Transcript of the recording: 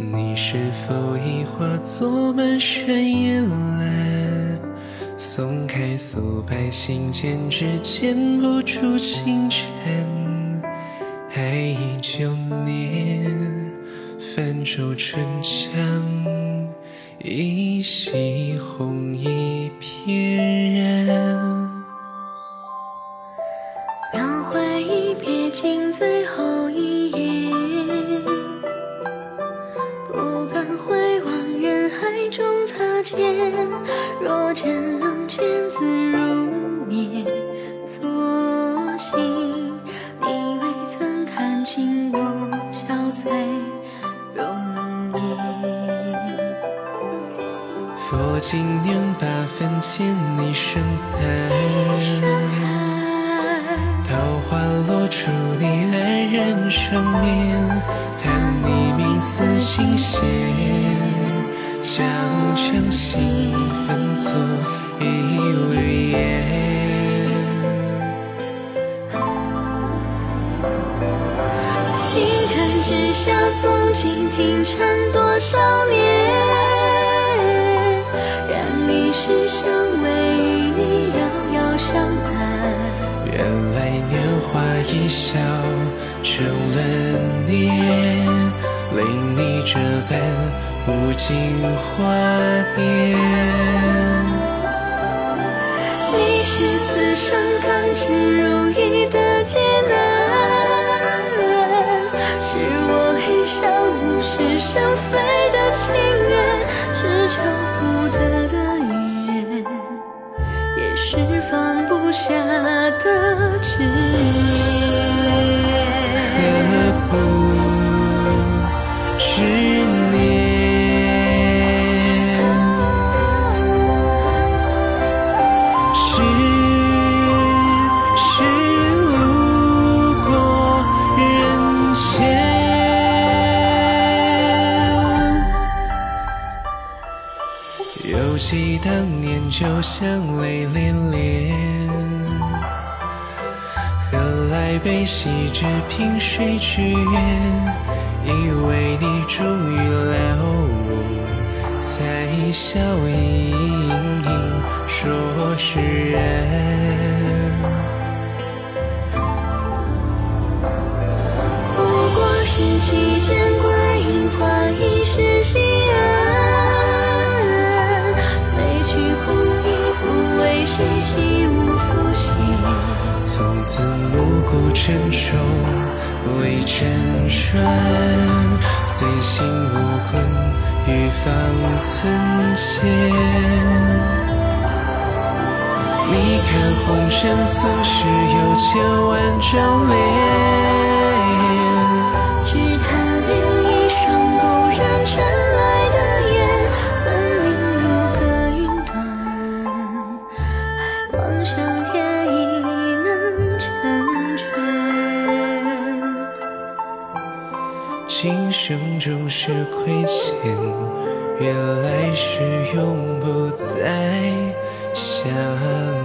你是否已化作满山烟岚？松开素白信笺，只剪不出清晨。爱已旧年，泛舟春江，一夕红衣翩然。描绘一瞥尽最后若真能见字如面，所幸你未曾看清我憔悴容颜。佛经念八分见你盛开。桃花落处你安然长面，看你明思尽现，将将心分作一缕烟。心坎之下诵经听禅多少年，然一世相偎与你遥遥相伴。原来年华一笑成了念，你这般无尽怀念。你是此生甘之如饴的劫难，是我一生无事生非的情当年酒香泪涟涟，何来悲喜只凭谁之缘？以为你终于了悟，才笑盈盈说是人。从此暮鼓晨钟为辗转，随心无困欲方寸间。你看红尘俗世有千万张脸，今生终是亏欠，原来是永不再相。